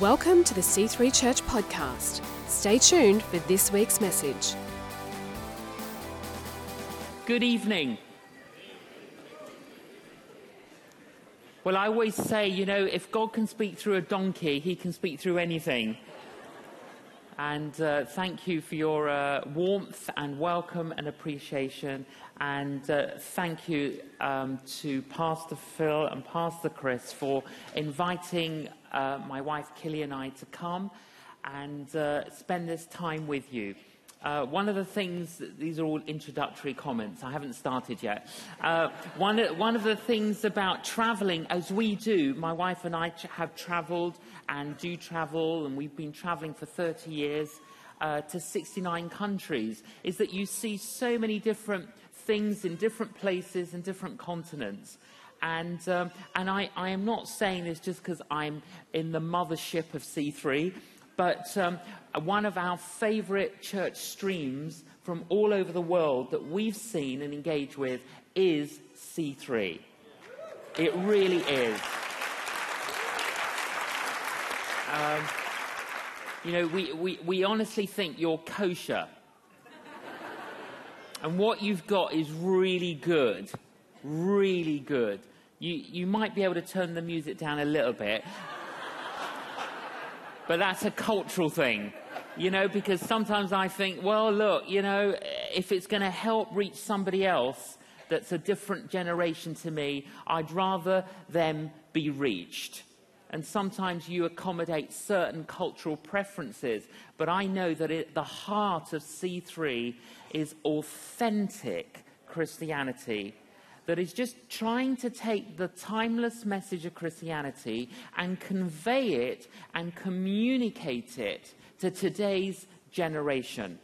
Welcome to the C3 Church podcast. Stay tuned for this week's message. Good evening. Well, I always say, you know, if God can speak through a donkey, he can speak through anything. And uh, thank you for your uh, warmth and welcome and appreciation. And uh, thank you um, to Pastor Phil and Pastor Chris for inviting uh, my wife Killy and I to come and uh, spend this time with you. Uh, one of the things, these are all introductory comments, I haven't started yet. Uh, one, one of the things about traveling, as we do, my wife and I have traveled and do travel, and we've been traveling for 30 years uh, to 69 countries, is that you see so many different things in different places and different continents. And, um, and I, I am not saying this just because I'm in the mothership of C3, but um, one of our favorite church streams from all over the world that we've seen and engaged with is C3. It really is. Um, you know, we, we, we honestly think you're kosher. and what you've got is really good. Really good. You, you might be able to turn the music down a little bit. But that's a cultural thing you know, because sometimes I think, well, look, you know, if it's going to help reach somebody else that's a different generation to me, I'd rather them be reached. And sometimes you accommodate certain cultural preferences, but I know that at the heart of C3 is authentic Christianity that is just trying to take the timeless message of Christianity and convey it and communicate it to today's generation.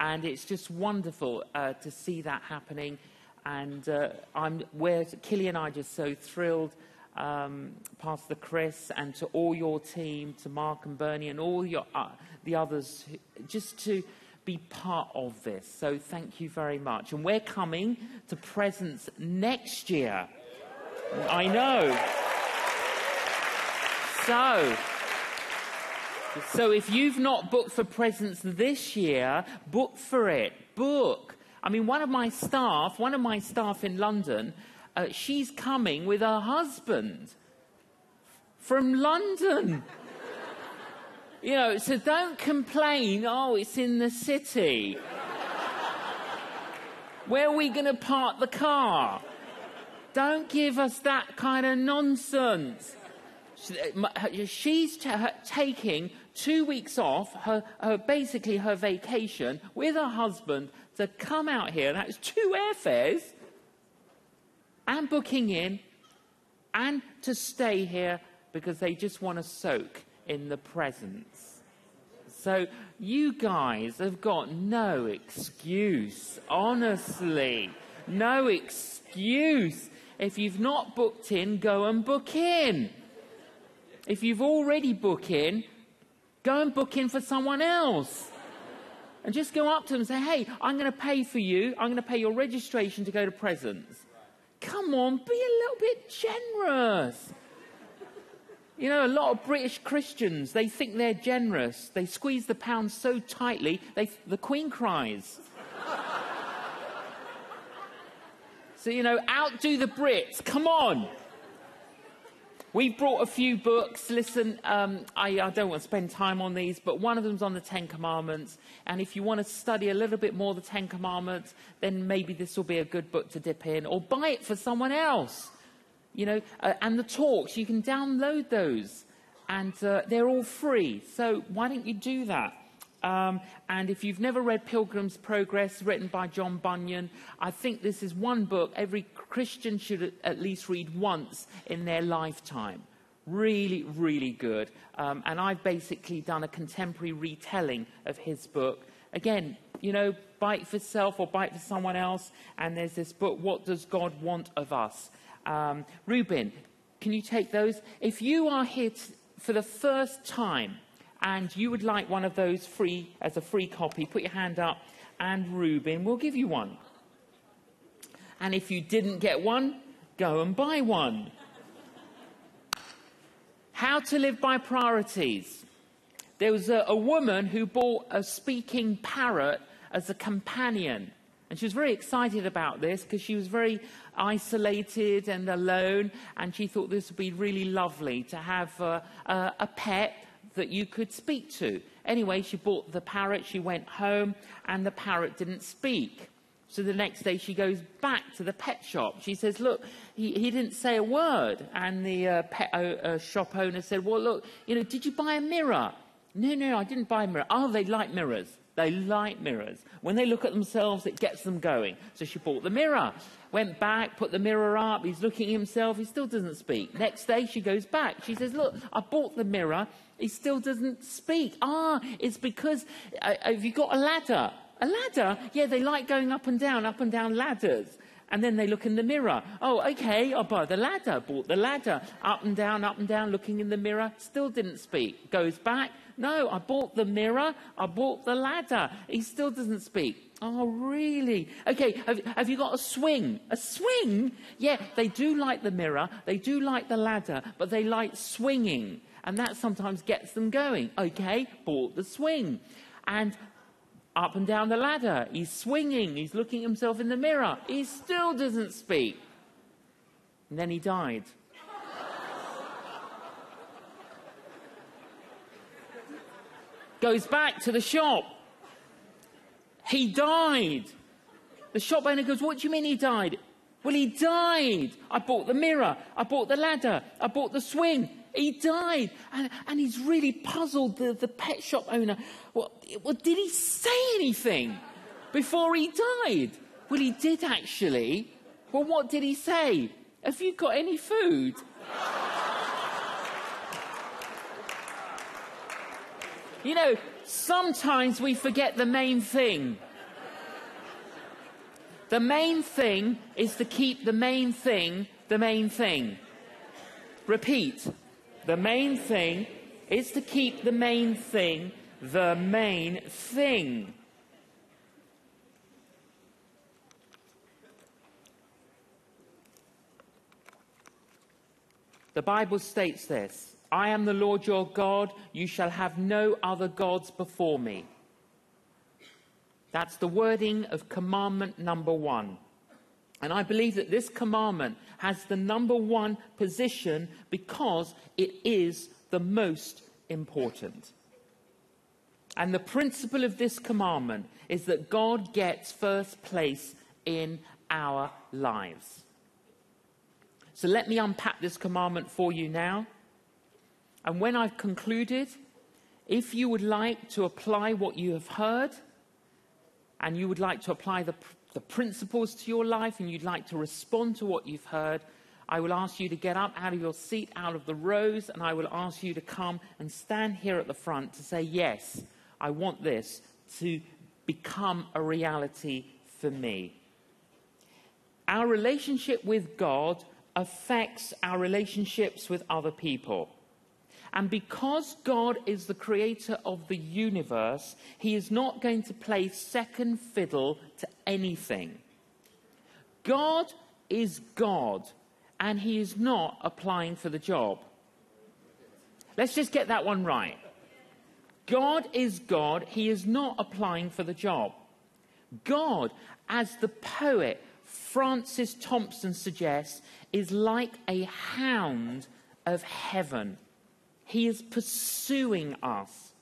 And it's just wonderful uh, to see that happening. And uh, I'm, where Killy and I are just so thrilled, um, Pastor Chris, and to all your team, to Mark and Bernie, and all your, uh, the others, just to be part of this. So thank you very much. And we're coming to Presence next year. I know. So, so if you've not booked for Presence this year, book for it. Book. I mean, one of my staff, one of my staff in London, uh, she's coming with her husband from London. You know, so don't complain, oh, it's in the city. Where are we going to park the car? Don't give us that kind of nonsense. Uh, she's t- taking two weeks off, her, her, basically her vacation, with her husband to come out here. And that's two airfares and booking in and to stay here because they just want to soak in the presence. So you guys have got no excuse, honestly. No excuse. If you've not booked in, go and book in. If you've already booked in, go and book in for someone else. And just go up to them and say, hey, I'm going to pay for you. I'm going to pay your registration to go to Presence. Come on, be a little bit generous. You know, a lot of British Christians, they think they're generous. They squeeze the pound so tightly, they, the Queen cries. so, you know, outdo the Brits. Come on. We've brought a few books. Listen, um, I, I, don't want to spend time on these, but one of them's on the Ten Commandments. And if you want to study a little bit more the Ten Commandments, then maybe this will be a good book to dip in, or buy it for someone else. You know, uh, and the talks, you can download those, and uh, they're all free. So why don't you do that? Um, and if you've never read Pilgrim's Progress, written by John Bunyan, I think this is one book every Christian should at least read once in their lifetime. Really, really good. Um, and I've basically done a contemporary retelling of his book. Again, you know, bite for self or bite for someone else. And there's this book, What Does God Want of Us? Um, Ruben, can you take those? If you are here for the first time, and you would like one of those free as a free copy, put your hand up, and Ruben will give you one. And if you didn't get one, go and buy one. How to live by priorities. There was a, a woman who bought a speaking parrot as a companion. And she was very excited about this because she was very isolated and alone, and she thought this would be really lovely to have a, a pet that you could speak to. Anyway, she bought the parrot, she went home, and the parrot didn't speak. So the next day she goes back to the pet shop. She says, Look, he, he didn't say a word. And the uh, pet uh, shop owner said, Well, look, you know, did you buy a mirror? No, no, I didn't buy a mirror. Oh, they like mirrors. They like mirrors. When they look at themselves, it gets them going. So she bought the mirror, went back, put the mirror up. He's looking at himself. He still doesn't speak. Next day, she goes back. She says, Look, I bought the mirror. He still doesn't speak. Ah, it's because uh, have you got a ladder? A ladder? Yeah, they like going up and down, up and down ladders. And then they look in the mirror. Oh, okay, I'll buy the ladder. Bought the ladder. Up and down, up and down, looking in the mirror. Still didn't speak. Goes back. No, I bought the mirror. I bought the ladder. He still doesn't speak. Oh, really? Okay, have, have, you got a swing? A swing? Yeah, they do like the mirror, they do like the ladder, but they like swinging. And that sometimes gets them going. Okay, bought the swing. And up and down the ladder. He's swinging. He's looking at himself in the mirror. He still doesn't speak. And then he died. Goes back to the shop. He died. The shop owner goes, What do you mean he died? Well, he died. I bought the mirror. I bought the ladder. I bought the swing. He died. And, and he's really puzzled, the, the pet shop owner. Well, well, did he say anything before he died? Well, he did actually. Well, what did he say? Have you got any food? You know, sometimes we forget the main thing. The main thing is to keep the main thing the main thing. Repeat. The main thing is to keep the main thing the main thing. The Bible states this I am the Lord your God, you shall have no other gods before me. That's the wording of commandment number one. And I believe that this commandment has the number one position because it is the most important. And the principle of this commandment is that God gets first place in our lives. So let me unpack this commandment for you now. And when I've concluded, if you would like to apply what you have heard, and you would like to apply the the principles to your life and you'd like to respond to what you've heard, I will ask you to get up out of your seat, out of the rows, and I will ask you to come and stand here at the front to say, Yes, I want this to become a reality for me. Our relationship with God affects our relationships with other people. And because God is the creator of the universe, he is not going to play second fiddle to anything. God is God, and he is not applying for the job. Let's just get that one right. God is God, he is not applying for the job. God, as the poet Francis Thompson suggests, is like a hound of heaven. He is pursuing us.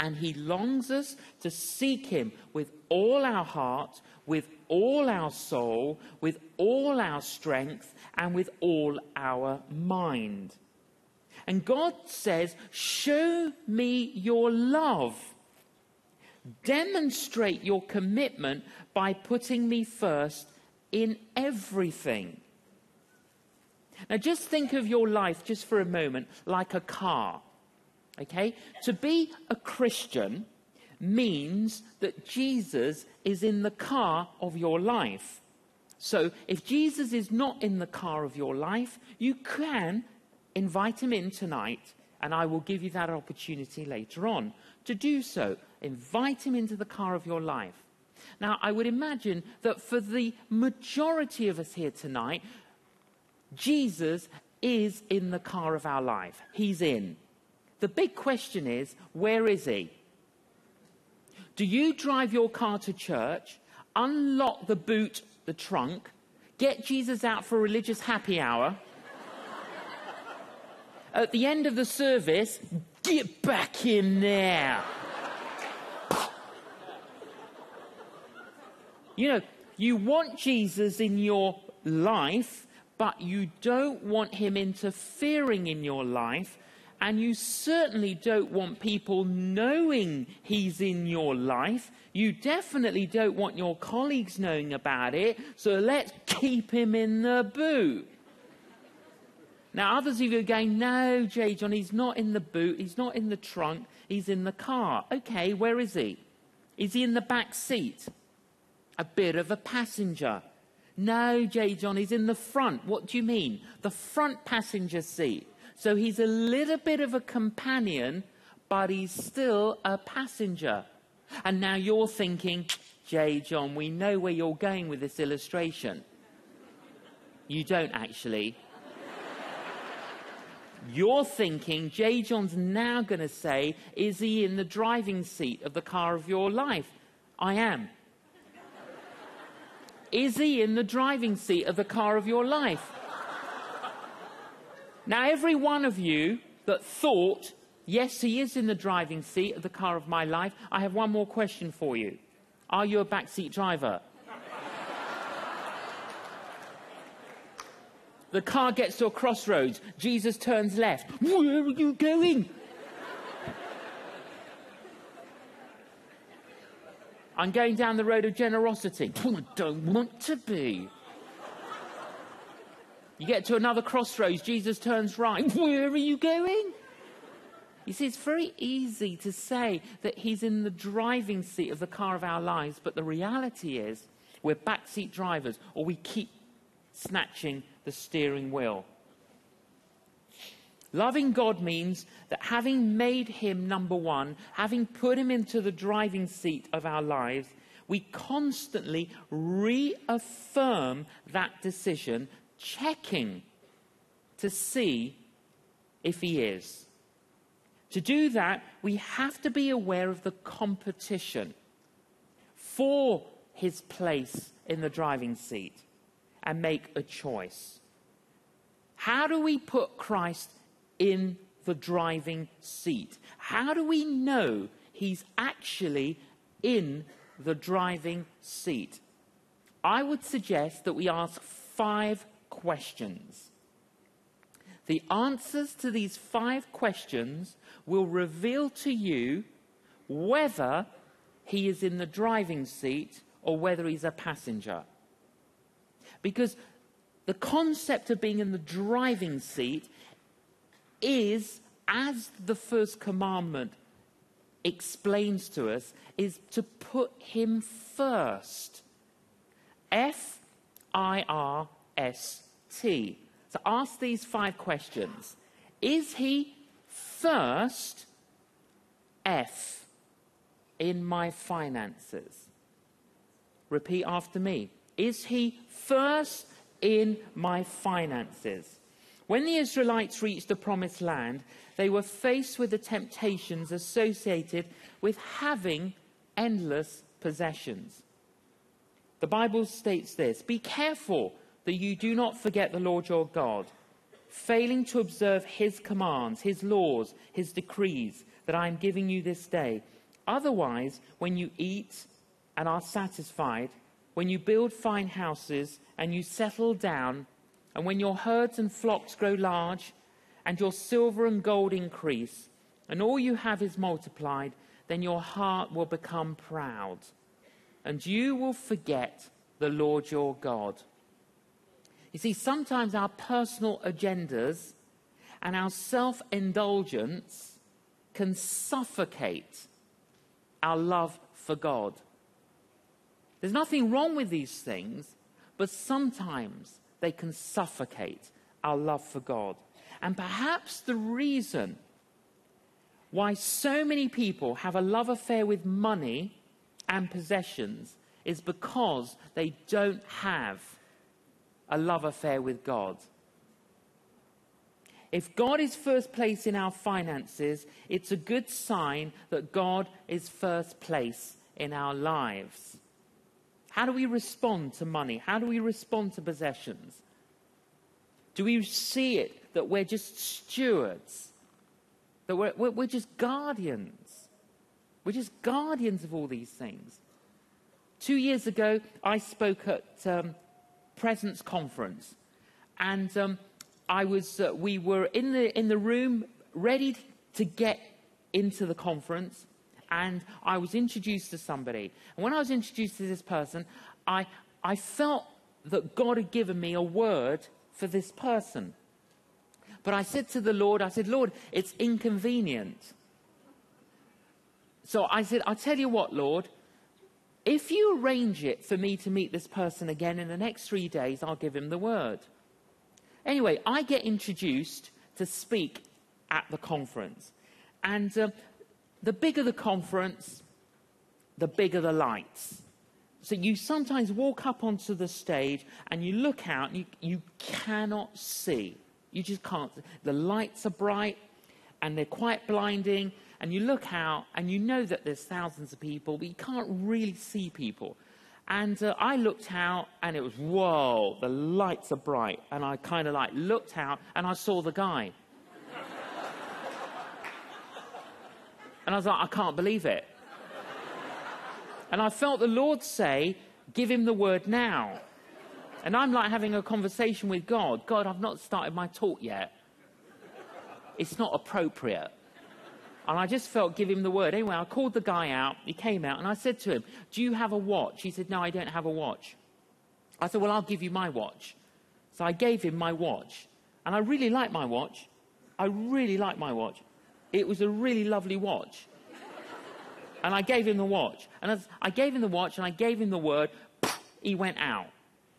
And He longs us to seek Him with all our heart, with all our soul, with all our strength, and with all our mind. And God says, Show me your love. Demonstrate your commitment by putting me first in everything. Now, just think of your life, just for a moment, like a car. Okay? To be a Christian means that Jesus is in the car of your life. So, if Jesus is not in the car of your life, you can invite him in tonight, and I will give you that opportunity later on to do so. Invite him into the car of your life. Now, I would imagine that for the majority of us here tonight, Jesus is in the car of our life. He's in. The big question is, where is he? Do you drive your car to church, unlock the boot, the trunk, get Jesus out for religious happy hour? At the end of the service, get back in there. you know, you want Jesus in your life, but you don't want him interfering in your life. And you certainly don't want people knowing he's in your life. You definitely don't want your colleagues knowing about it. So let's keep him in the boot. Now, others of you are going, no, J. John, he's not in the boot, he's not in the trunk, he's in the car. Okay, where is he? Is he in the back seat? A bit of a passenger. No, J. John, he's in the front. What do you mean? The front passenger seat. So he's a little bit of a companion, but he's still a passenger. And now you're thinking, J. John, we know where you're going with this illustration. You don't actually. You're thinking J. John's now going to say, Is he in the driving seat of the car of your life? I am. Is he in the driving seat of the car of your life? Now, every one of you that thought, Yes, he is in the driving seat of the car of my life, I have one more question for you. Are you a backseat driver? The car gets to a crossroads. Jesus turns left. Where are you going? I'm going down the road of generosity. I don't want to be. You get to another crossroads. Jesus turns right. Where are you going? You see, it's very easy to say that he's in the driving seat of the car of our lives, but the reality is we're backseat drivers or we keep snatching the steering wheel. Loving God means that having made him number one, having put him into the driving seat of our lives, we constantly reaffirm that decision, checking to see if he is. To do that, we have to be aware of the competition for his place in the driving seat and make a choice. How do we put Christ in the driving seat? How do we know he's actually in the driving seat? I would suggest that we ask five questions. The answers to these five questions will reveal to you whether he is in the driving seat or whether he's a passenger. Because the concept of being in the driving seat is, as the first commandment explains to us, is to put him first. F I R S T. So ask these five questions. Is he first F in my finances? Repeat after me. Is he first in my finances? When the Israelites reached the promised land, they were faced with the temptations associated with having endless possessions. The Bible states this Be careful that you do not forget the Lord your God, failing to observe his commands, his laws, his decrees that I am giving you this day. Otherwise, when you eat and are satisfied, when you build fine houses and you settle down, and when your herds and flocks grow large, and your silver and gold increase, and all you have is multiplied, then your heart will become proud, and you will forget the Lord your God. You see, sometimes our personal agendas and our self indulgence can suffocate our love for God. There's nothing wrong with these things, but sometimes they can suffocate our love for God. And perhaps the reason why so many people have a love affair with money and possessions is because they don't have a love affair with God. If God is first place in our finances, it's a good sign that God is first place in our lives. How do we respond to money? How do we respond to possessions? Do we see it that we're just stewards? That we're, we're, we're just guardians? We're just guardians of all these things. Two years ago, I spoke at um, Presence Conference, and um, I was, uh, we were in the, in the room ready to get into the conference, and I was introduced to somebody. And when I was introduced to this person, I, I felt that God had given me a word for this person. But I said to the Lord, I said, Lord, it's inconvenient. So I said, I'll tell you what, Lord, if you arrange it for me to meet this person again in the next three days, I'll give him the word. Anyway, I get introduced to speak at the conference. And uh, the bigger the conference, the bigger the lights. So you sometimes walk up onto the stage and you look out and you, you cannot see. You just can't. The lights are bright and they're quite blinding. And you look out and you know that there's thousands of people, but you can't really see people. And uh, I looked out and it was, whoa, the lights are bright. And I kind of like looked out and I saw the guy. And I was like, I can't believe it. And I felt the Lord say, give him the word now. And I'm like having a conversation with God. God, I've not started my talk yet. It's not appropriate. And I just felt give him the word. Anyway, I called the guy out. He came out and I said to him, Do you have a watch? He said, No, I don't have a watch. I said, Well, I'll give you my watch. So I gave him my watch. And I really like my watch. I really like my watch. It was a really lovely watch. And I gave him the watch. And I gave him the watch and I gave him the word, he went out.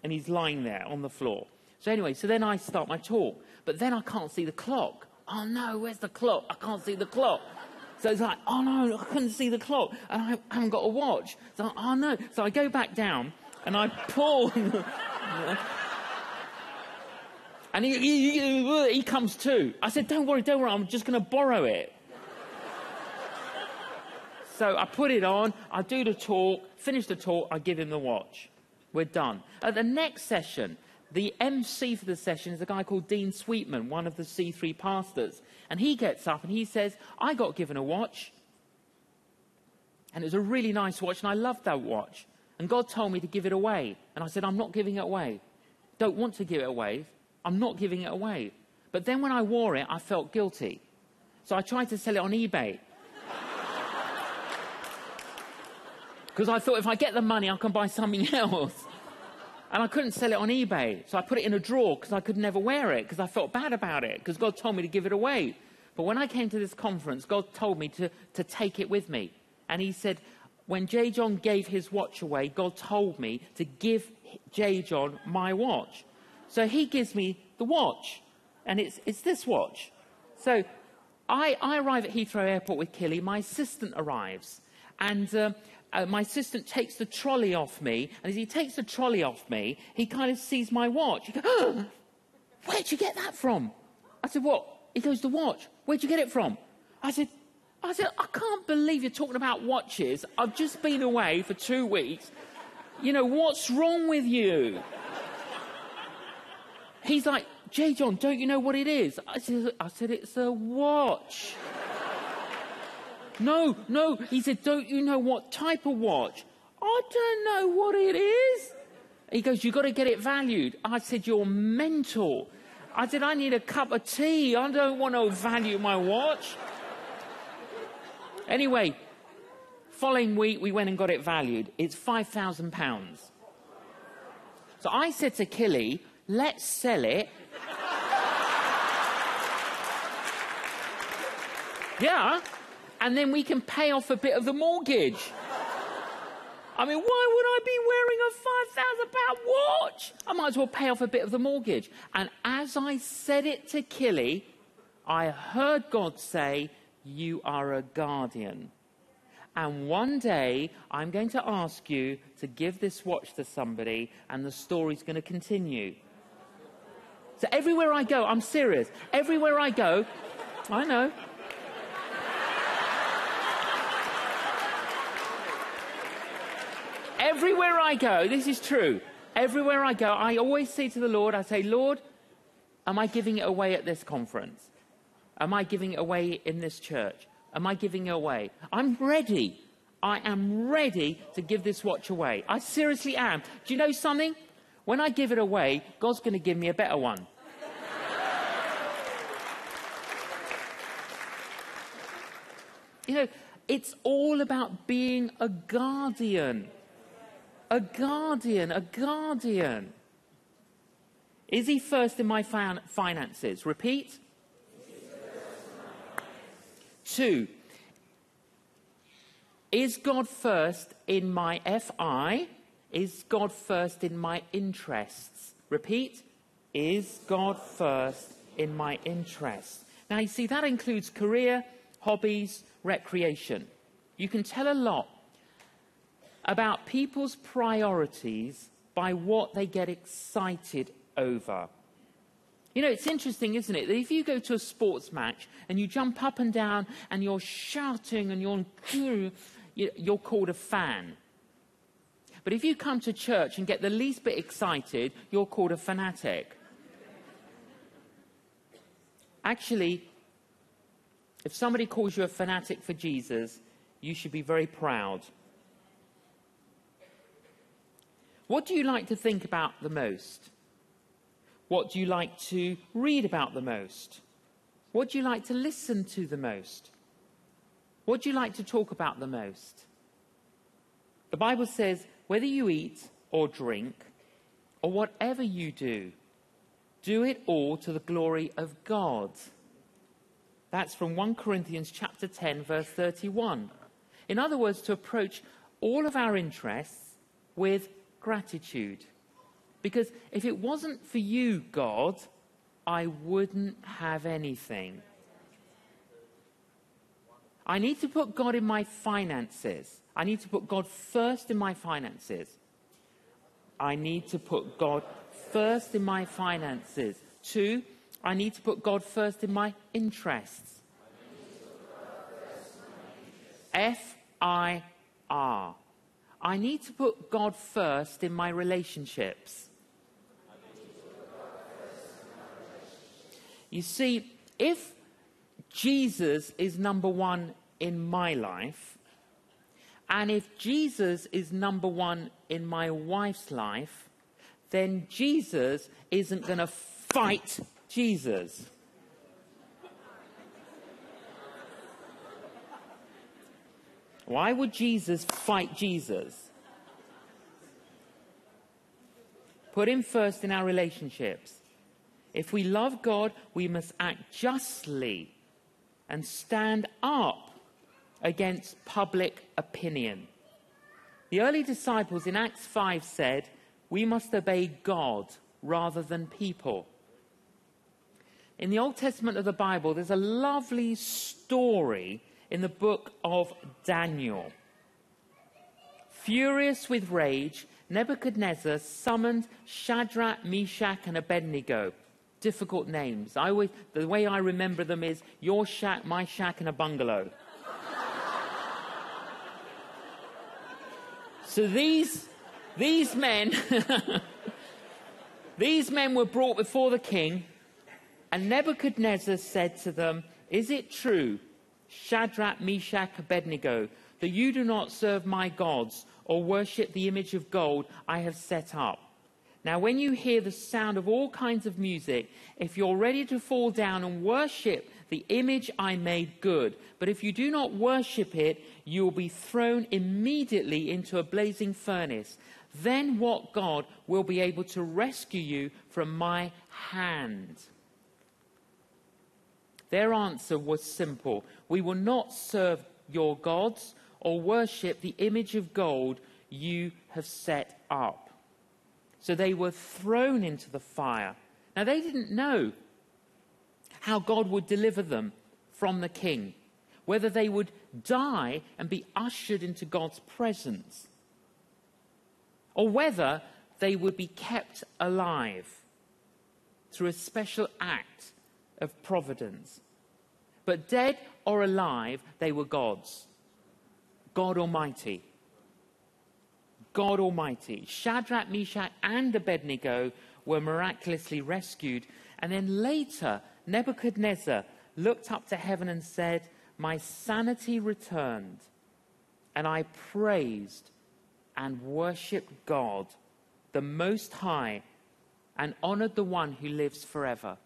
And he's lying there on the floor. So anyway, so then I start my talk. But then I can't see the clock. Oh no, where's the clock? I can't see the clock. So it's like, oh no, I couldn't see the clock. And I haven't got a watch. So, oh no. So I go back down and I pull. and he, he, he comes to. I said, don't worry, don't worry, I'm just going to borrow it. So I put it on, I do the talk, finish the talk, I give him the watch. We're done. At the next session, the MC for the session is a guy called Dean Sweetman, one of the C3 pastors. And he gets up and he says, I got given a watch. And it was a really nice watch, and I loved that watch. And God told me to give it away. And I said, I'm not giving it away. Don't want to give it away. I'm not giving it away. But then when I wore it, I felt guilty. So I tried to sell it on eBay. Because I thought if I get the money, I can buy something else. And I couldn't sell it on eBay. So I put it in a drawer because I could never wear it because I felt bad about it because God told me to give it away. But when I came to this conference, God told me to, to take it with me. And He said, when J. John gave his watch away, God told me to give J. John my watch. So He gives me the watch. And it's, it's this watch. So I, I arrive at Heathrow Airport with Killy. My assistant arrives. And. Uh, uh, my assistant takes the trolley off me, and as he takes the trolley off me, he kind of sees my watch. He goes, oh, Where'd you get that from? I said, What? He goes, The watch. Where'd you get it from? I said, I said, I can't believe you're talking about watches. I've just been away for two weeks. You know, what's wrong with you? He's like, J. John, don't you know what it is? I said, I said it's a watch. No, no. He said, Don't you know what type of watch? I don't know what it is. He goes, You've got to get it valued. I said, You're mental. I said, I need a cup of tea. I don't want to value my watch. Anyway, following week, we went and got it valued. It's £5,000. So I said to Killy, let's sell it. yeah and then we can pay off a bit of the mortgage. I mean, why would I be wearing a £5,000 watch? I might as well pay off a bit of the mortgage. And as I said it to Killy, I heard God say, You are a guardian. And one day, I'm going to ask you to give this watch to somebody, and the story's going to continue. So everywhere I go, I'm serious. Everywhere I go, I know. Everywhere I go, this is true. Everywhere I go, I always say to the Lord, I say, Lord, am I giving it away at this conference? Am I giving it away in this church? Am I giving it away? I'm ready. I am ready to give this watch away. I seriously am. Do you know something? When I give it away, God's going to give me a better one. you know, it's all about being a guardian. A guardian, a guardian. Is he first in my fin- finances? Repeat. Two, is God first in my FI? Is God first in my interests? Repeat, is God first in my interests? Now, you see, that includes career, hobbies, recreation. You can tell a lot about people's priorities by what they get excited over. You know, it's interesting, isn't it, that if you go to a sports match and you jump up and down and you're shouting and you're, you're called a fan. But if you come to church and get the least bit excited, you're called a fanatic. Actually, if somebody calls you a fanatic for Jesus, you should be very proud. What do you like to think about the most? What do you like to read about the most? What do you like to listen to the most? What do you like to talk about the most? The Bible says whether you eat or drink or whatever you do, do it all to the glory of God. That's from 1 Corinthians chapter 10 verse 31. In other words, to approach all of our interests with gratitude. Because if it wasn't for you, God, I wouldn't have anything. I need to put God in my finances. I need to put God first in my finances. I need to put God first in my finances. Two, I need to put God first in my interests. F I R. I need to put God first in my relationships. You see, if Jesus is number one in my life, and if Jesus is number one in my wife's life, then Jesus isn't going to fight Jesus. Why would Jesus fight Jesus? Put him first in our relationships. If we love God, we must act justly and stand up against public opinion. The early disciples in Acts 5 said, We must obey God rather than people. In the Old Testament of the Bible, there's a lovely story in the book of Daniel. Furious with rage, Nebuchadnezzar summoned Shadrach, Meshach, and Abednego difficult names. I always, the way I remember them is your shack, my shack, and a bungalow. so these, these men, these men were brought before the king, and Nebuchadnezzar said to them, Is it true, Shadrach, Meshach, Abednego, that you do not serve my gods or worship the image of gold I have set up? Now, when you hear the sound of all kinds of music, if you're ready to fall down and worship the image I made good, but if you do not worship it, you will be thrown immediately into a blazing furnace. Then what God will be able to rescue you from my hand? Their answer was simple We will not serve your gods or worship the image of gold you have set up. So they were thrown into the fire. Now, they didn't know how God would deliver them from the king, whether they would die and be ushered into God's presence, or whether they would be kept alive. through a special act of providence. But dead or alive, they were God's. God Almighty. God Almighty. Shadrach, Meshach, and Abednego were miraculously rescued. And then later, Nebuchadnezzar looked up to heaven and said, My sanity returned, and I praised and worshiped God, the Most High, and honored the one who lives forever.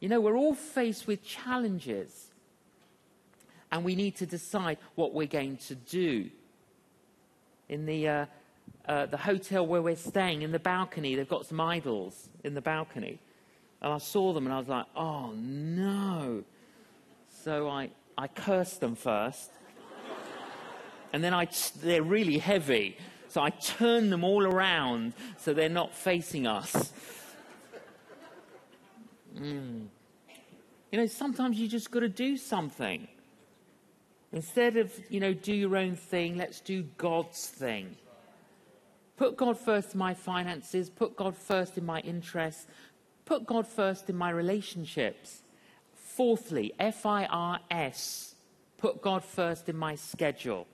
You know, we're all faced with challenges, and we need to decide what we're going to do. In the, uh, uh, the hotel where we're staying, in the balcony, they've got some idols in the balcony. And I saw them and I was like, oh no. So I, I cursed them first. and then I, they're really heavy. So I turn them all around so they're not facing us. Mm. You know, sometimes you just got to do something. Instead of, you know, do your own thing, let's do God's thing. Put God first in my finances, put God first in my interests, put God first in my relationships. Fourthly, F I R S, put God first in my schedule.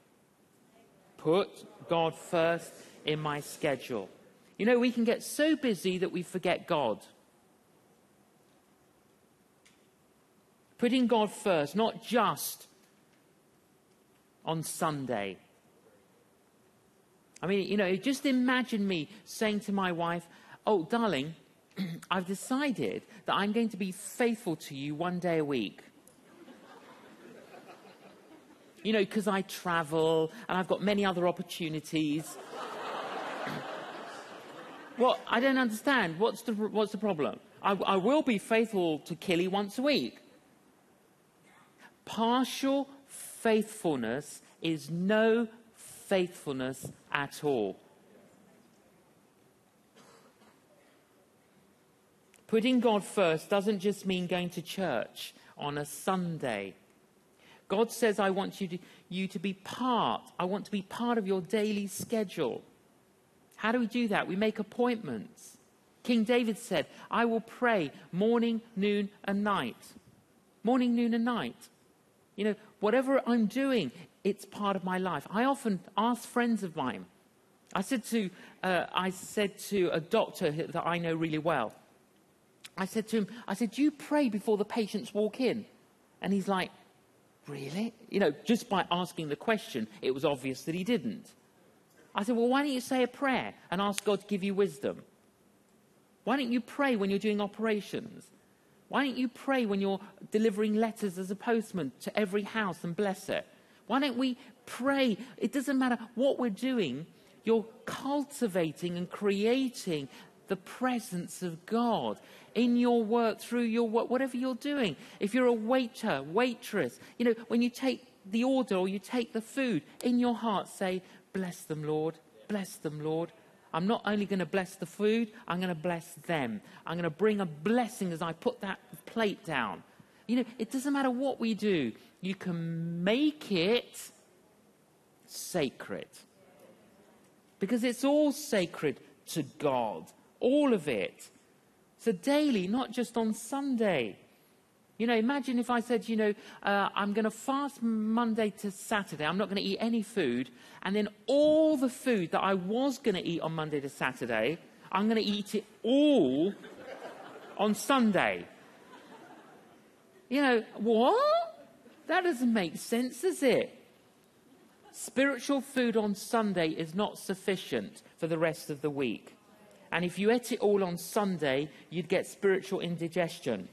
Put God first in my schedule. You know, we can get so busy that we forget God. Putting God first, not just on Sunday. I mean, you know, just imagine me saying to my wife, Oh, darling, I've decided that I'm going to be faithful to you one day a week. You know, because I travel and I've got many other opportunities. well, I don't understand. What's the, what's the problem? I, I will be faithful to Killy once a week. Partial faithfulness is no faithfulness at all. Putting God first doesn't just mean going to church on a Sunday. God says, I want you to, you to be part. I want to be part of your daily schedule. How do we do that? We make appointments. King David said, I will pray morning, noon, and night. Morning, noon, and night. You know, whatever I'm doing, it's part of my life. I often ask friends of mine. I said to, uh, I said to a doctor that I know really well, I said to him, I said, Do you pray before the patients walk in? And he's like, Really? You know, just by asking the question, it was obvious that he didn't. I said, Well, why don't you say a prayer and ask God to give you wisdom? Why don't you pray when you're doing operations? Why don't you pray when you're delivering letters as a postman to every house and bless it? Why don't we pray? It doesn't matter what we're doing, you're cultivating and creating the presence of God in your work, through your work, whatever you're doing. If you're a waiter, waitress, you know, when you take the order or you take the food, in your heart say, Bless them, Lord. Bless them, Lord. I'm not only going to bless the food, I'm going to bless them. I'm going to bring a blessing as I put that plate down. You know, it doesn't matter what we do, you can make it sacred. Because it's all sacred to God, all of it. So daily, not just on Sunday. You know, imagine if I said, you know, uh, I'm going to fast Monday to Saturday. I'm not going to eat any food. And then all the food that I was going to eat on Monday to Saturday, I'm going to eat it all on Sunday. You know, what? That doesn't make sense, does it? Spiritual food on Sunday is not sufficient for the rest of the week. And if you ate it all on Sunday, you'd get spiritual indigestion.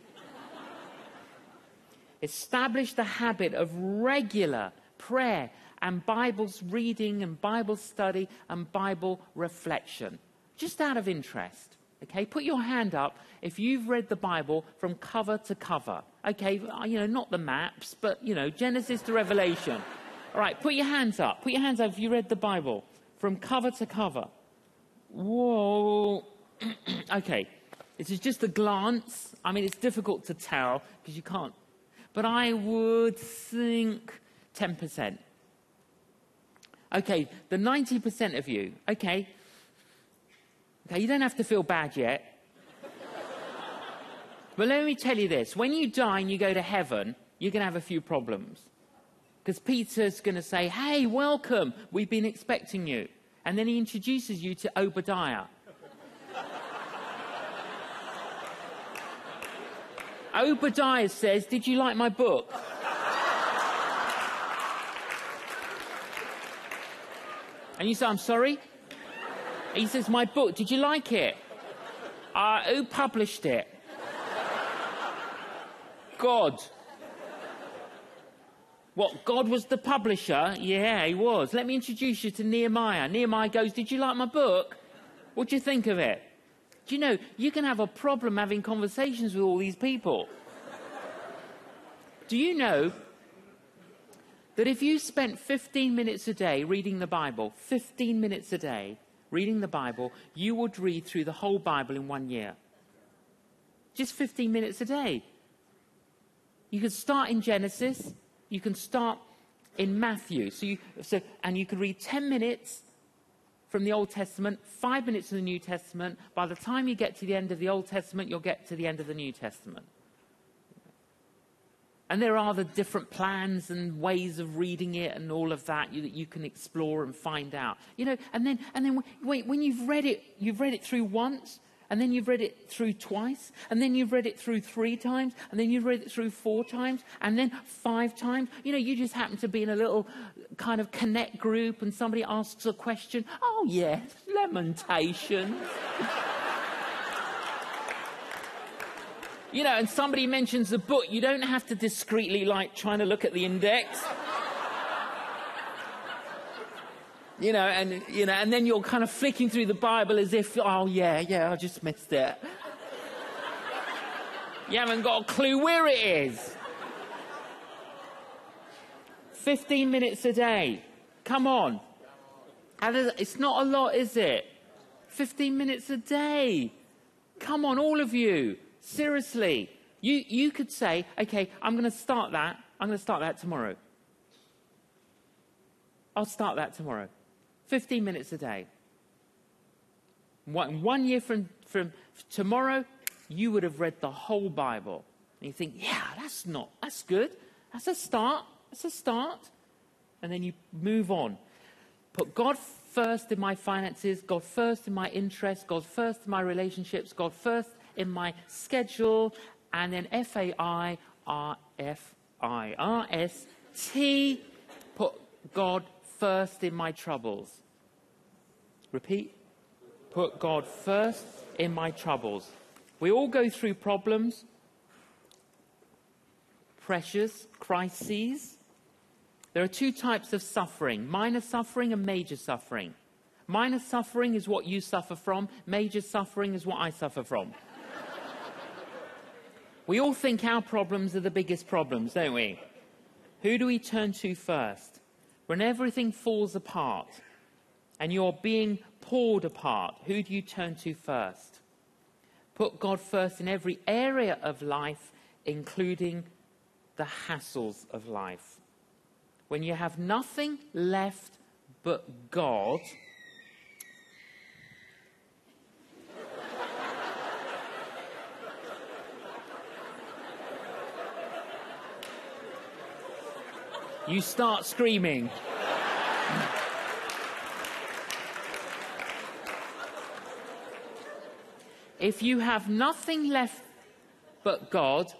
Establish the habit of regular prayer and Bible's reading and Bible study and Bible reflection, just out of interest. Okay, put your hand up if you've read the Bible from cover to cover. Okay, you know, not the maps, but, you know, Genesis to Revelation. All right, put your hands up. Put your hands up if you read the Bible from cover to cover. Whoa. okay, this is just a glance. I mean, it's difficult to tell because you can't. But I would think 10%. Okay, the 90% of you, okay. Okay, you don't have to feel bad yet. But let me tell you this when you die and you go to heaven, you're going to have a few problems. Because Peter's going to say, Hey, welcome, we've been expecting you. And then he introduces you to Obadiah. Obadiah says, Did you like my book? And you say, I'm sorry? He says, My book, did you like it? Uh, who published it? God. What, God was the publisher? Yeah, he was. Let me introduce you to Nehemiah. Nehemiah goes, Did you like my book? What do you think of it? Do you know, you can have a problem having conversations with all these people. do you know that if you spent 15 minutes a day reading the Bible, 15 minutes a day reading the Bible, you would read through the whole Bible in one year? Just 15 minutes a day. You could start in Genesis, you can start in Matthew. So you, so, and you can read 10 minutes from the Old Testament, five minutes in the New Testament. By the time you get to the end of the Old Testament, you'll get to the end of the New Testament. And there are the different plans and ways of reading it and all of that you, that you can explore and find out. You know, and then, and then when, when you've read it, you've read it through once, and then you've read it through twice, and then you've read it through three times, and then you've read it through four times, and then five times. You know, you just happen to be in a little kind of connect group, and somebody asks a question. Oh, yes, lamentation. you know, and somebody mentions the book, you don't have to discreetly like trying to look at the index. You know, and, you know, and then you're kind of flicking through the Bible as if, oh, yeah, yeah, I just missed it. you haven't got a clue where it is. 15 minutes a day. Come on. It's not a lot, is it? 15 minutes a day. Come on, all of you. Seriously. You, you could say, okay, I'm going to start that. I'm going to start that tomorrow. I'll start that tomorrow. 15 minutes a day. One, one year from, from tomorrow, you would have read the whole Bible. And you think, yeah, that's not, that's good. That's a start. That's a start. And then you move on. Put God first in my finances, God first in my interests, God first in my relationships, God first in my schedule, and then F A I R F I R S T, put God first in my troubles. Repeat. Put God first in my troubles. We all go through problems, pressures, crises. There are two types of suffering minor suffering and major suffering. Minor suffering is what you suffer from, major suffering is what I suffer from. we all think our problems are the biggest problems, don't we? Who do we turn to first? When everything falls apart, and you're being pulled apart, who do you turn to first? Put God first in every area of life, including the hassles of life. When you have nothing left but God, you start screaming. If you have nothing left but God,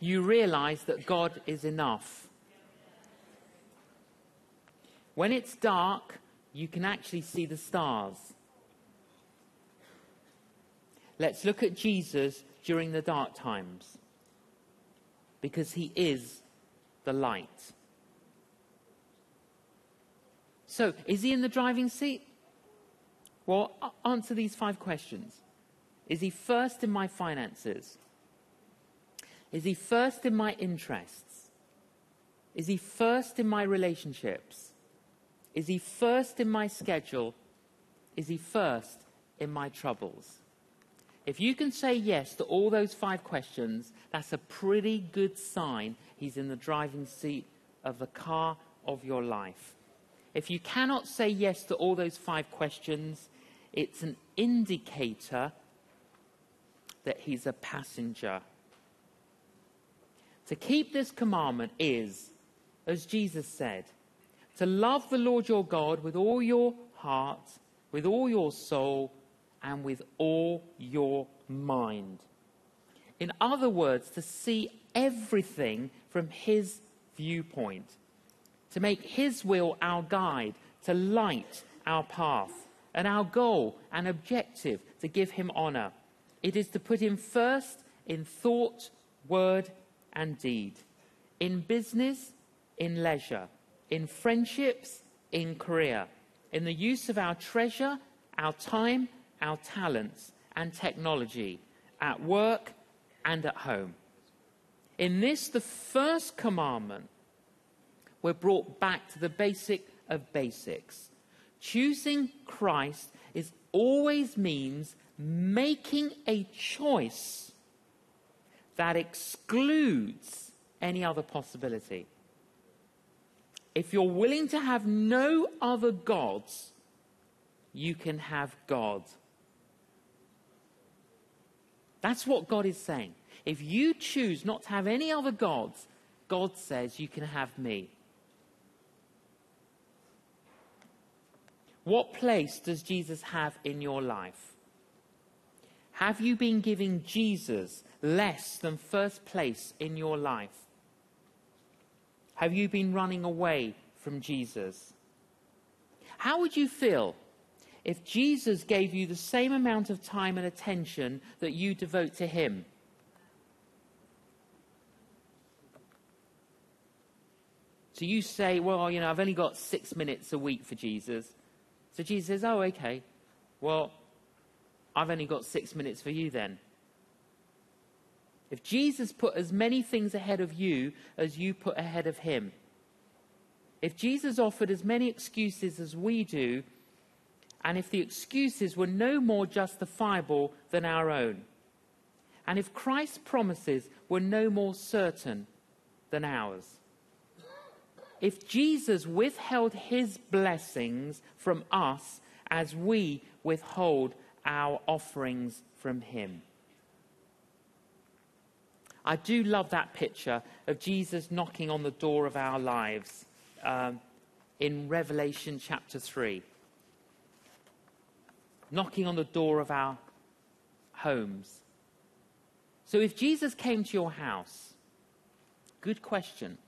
you realize that God is enough. When it's dark, you can actually see the stars. Let's look at Jesus during the dark times because he is the light. So, is he in the driving seat? Well, answer these five questions. Is he first in my finances? Is he first in my interests? Is he first in my relationships? Is he first in my schedule? Is he first in my troubles? If you can say yes to all those five questions, that's a pretty good sign he's in the driving seat of the car of your life. If you cannot say yes to all those five questions, it's an indicator that he's a passenger. To keep this commandment is, as Jesus said, to love the Lord your God with all your heart, with all your soul, and with all your mind. In other words, to see everything from his viewpoint, to make his will our guide, to light our path, and our goal and objective to give him honor. It is to put him first in thought, word, and deed, in business, in leisure, in friendships, in career, in the use of our treasure, our time, our talents, and technology, at work and at home. In this, the first commandment, we're brought back to the basic of basics. Choosing Christ is always means making a choice that excludes any other possibility. If you're willing to have no other gods, you can have God. That's what God is saying. If you choose not to have any other gods, God says you can have me. What place does Jesus have in your life? Have you been giving Jesus less than first place in your life? Have you been running away from Jesus? How would you feel if Jesus gave you the same amount of time and attention that you devote to him? So you say, well, you know, I've only got six minutes a week for Jesus. So Jesus says, oh, okay. Well, I've only got six minutes for you then. If Jesus put as many things ahead of you as you put ahead of him, if Jesus offered as many excuses as we do, and if the excuses were no more justifiable than our own, and if Christ's promises were no more certain than ours, if Jesus withheld his blessings from us as we withhold our offerings from him. I do love that picture of Jesus knocking on the door of our lives um, in Revelation chapter 3. Knocking on the door of our homes. So if Jesus came to your house, good question.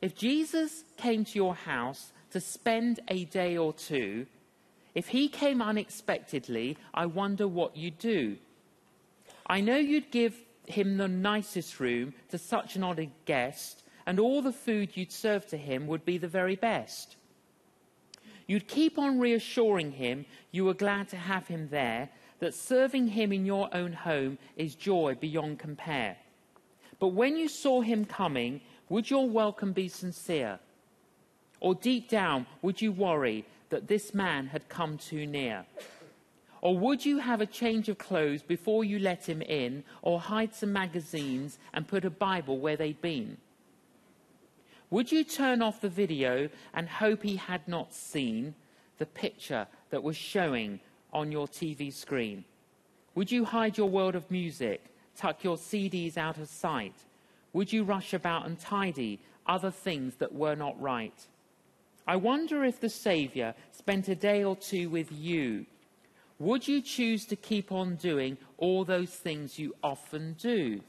If Jesus came to your house to spend a day or two, if he came unexpectedly, I wonder what you'd do. I know you'd give him the nicest room to such an honoured guest, and all the food you'd serve to him would be the very best. You'd keep on reassuring him you were glad to have him there, that serving him in your own home is joy beyond compare. But when you saw him coming, would your welcome be sincere? Or deep down, would you worry that this man had come too near? Or would you have a change of clothes before you let him in, or hide some magazines and put a Bible where they'd been? Would you turn off the video and hope he had not seen the picture that was showing on your TV screen? Would you hide your world of music, tuck your CDs out of sight? Would you rush about and tidy other things that were not right? I wonder if the Saviour spent a day or two with you. Would you choose to keep on doing all those things you often do?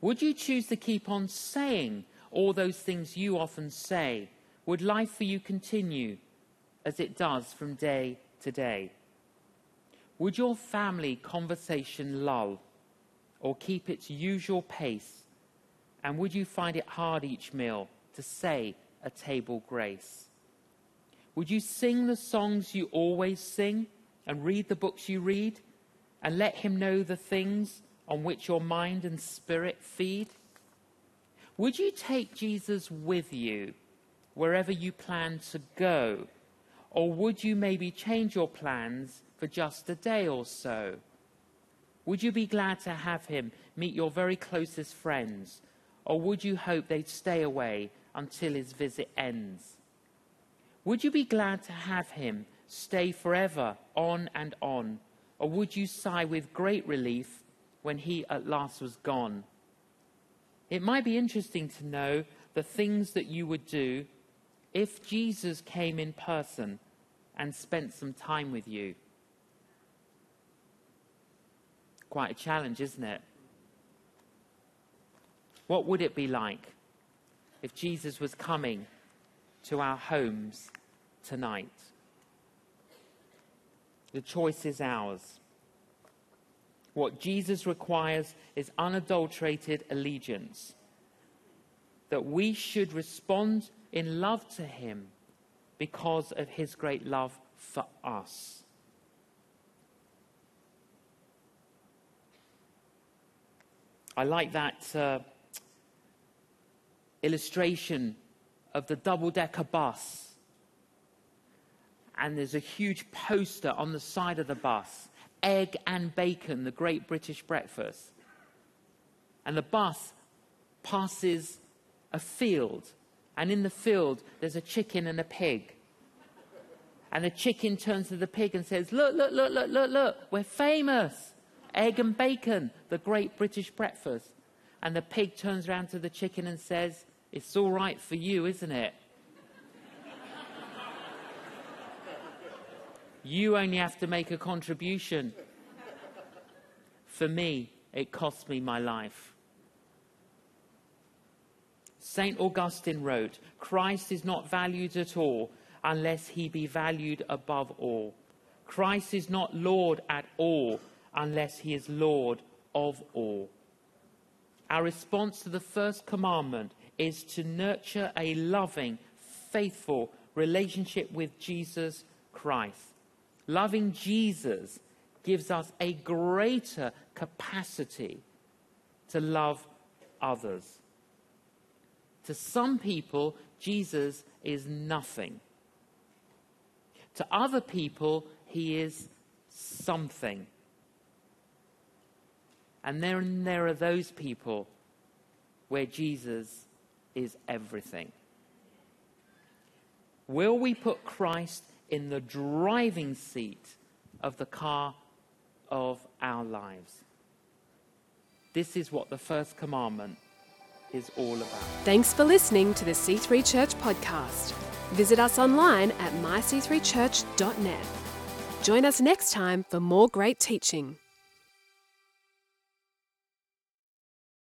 Would you choose to keep on saying all those things you often say? Would life for you continue as it does from day to day? Would your family conversation lull or keep its usual pace? And would you find it hard each meal to say a table grace? Would you sing the songs you always sing and read the books you read and let him know the things on which your mind and spirit feed? Would you take Jesus with you wherever you plan to go? Or would you maybe change your plans for just a day or so? Would you be glad to have him meet your very closest friends? Or would you hope they'd stay away until his visit ends? Would you be glad to have him stay forever on and on? Or would you sigh with great relief when he at last was gone? It might be interesting to know the things that you would do if Jesus came in person and spent some time with you. Quite a challenge, isn't it? What would it be like if Jesus was coming to our homes tonight? The choice is ours. What Jesus requires is unadulterated allegiance. That we should respond in love to him because of his great love for us. I like that uh, illustration of the double decker bus. And there's a huge poster on the side of the bus egg and bacon, the great British breakfast. And the bus passes a field, and in the field, there's a chicken and a pig. And the chicken turns to the pig and says, Look, look, look, look, look, look, we're famous. Egg and bacon, the great British breakfast. And the pig turns around to the chicken and says, It's all right for you, isn't it? You only have to make a contribution. For me, it cost me my life. St. Augustine wrote, Christ is not valued at all unless he be valued above all. Christ is not Lord at all unless he is Lord of all. Our response to the first commandment is to nurture a loving, faithful relationship with Jesus Christ. Loving Jesus gives us a greater capacity to love others. To some people, Jesus is nothing. To other people, he is something. And then there are those people where Jesus is everything. Will we put Christ in the driving seat of the car of our lives. This is what the first commandment is all about. Thanks for listening to the C3 Church podcast. Visit us online at myc3church.net. Join us next time for more great teaching.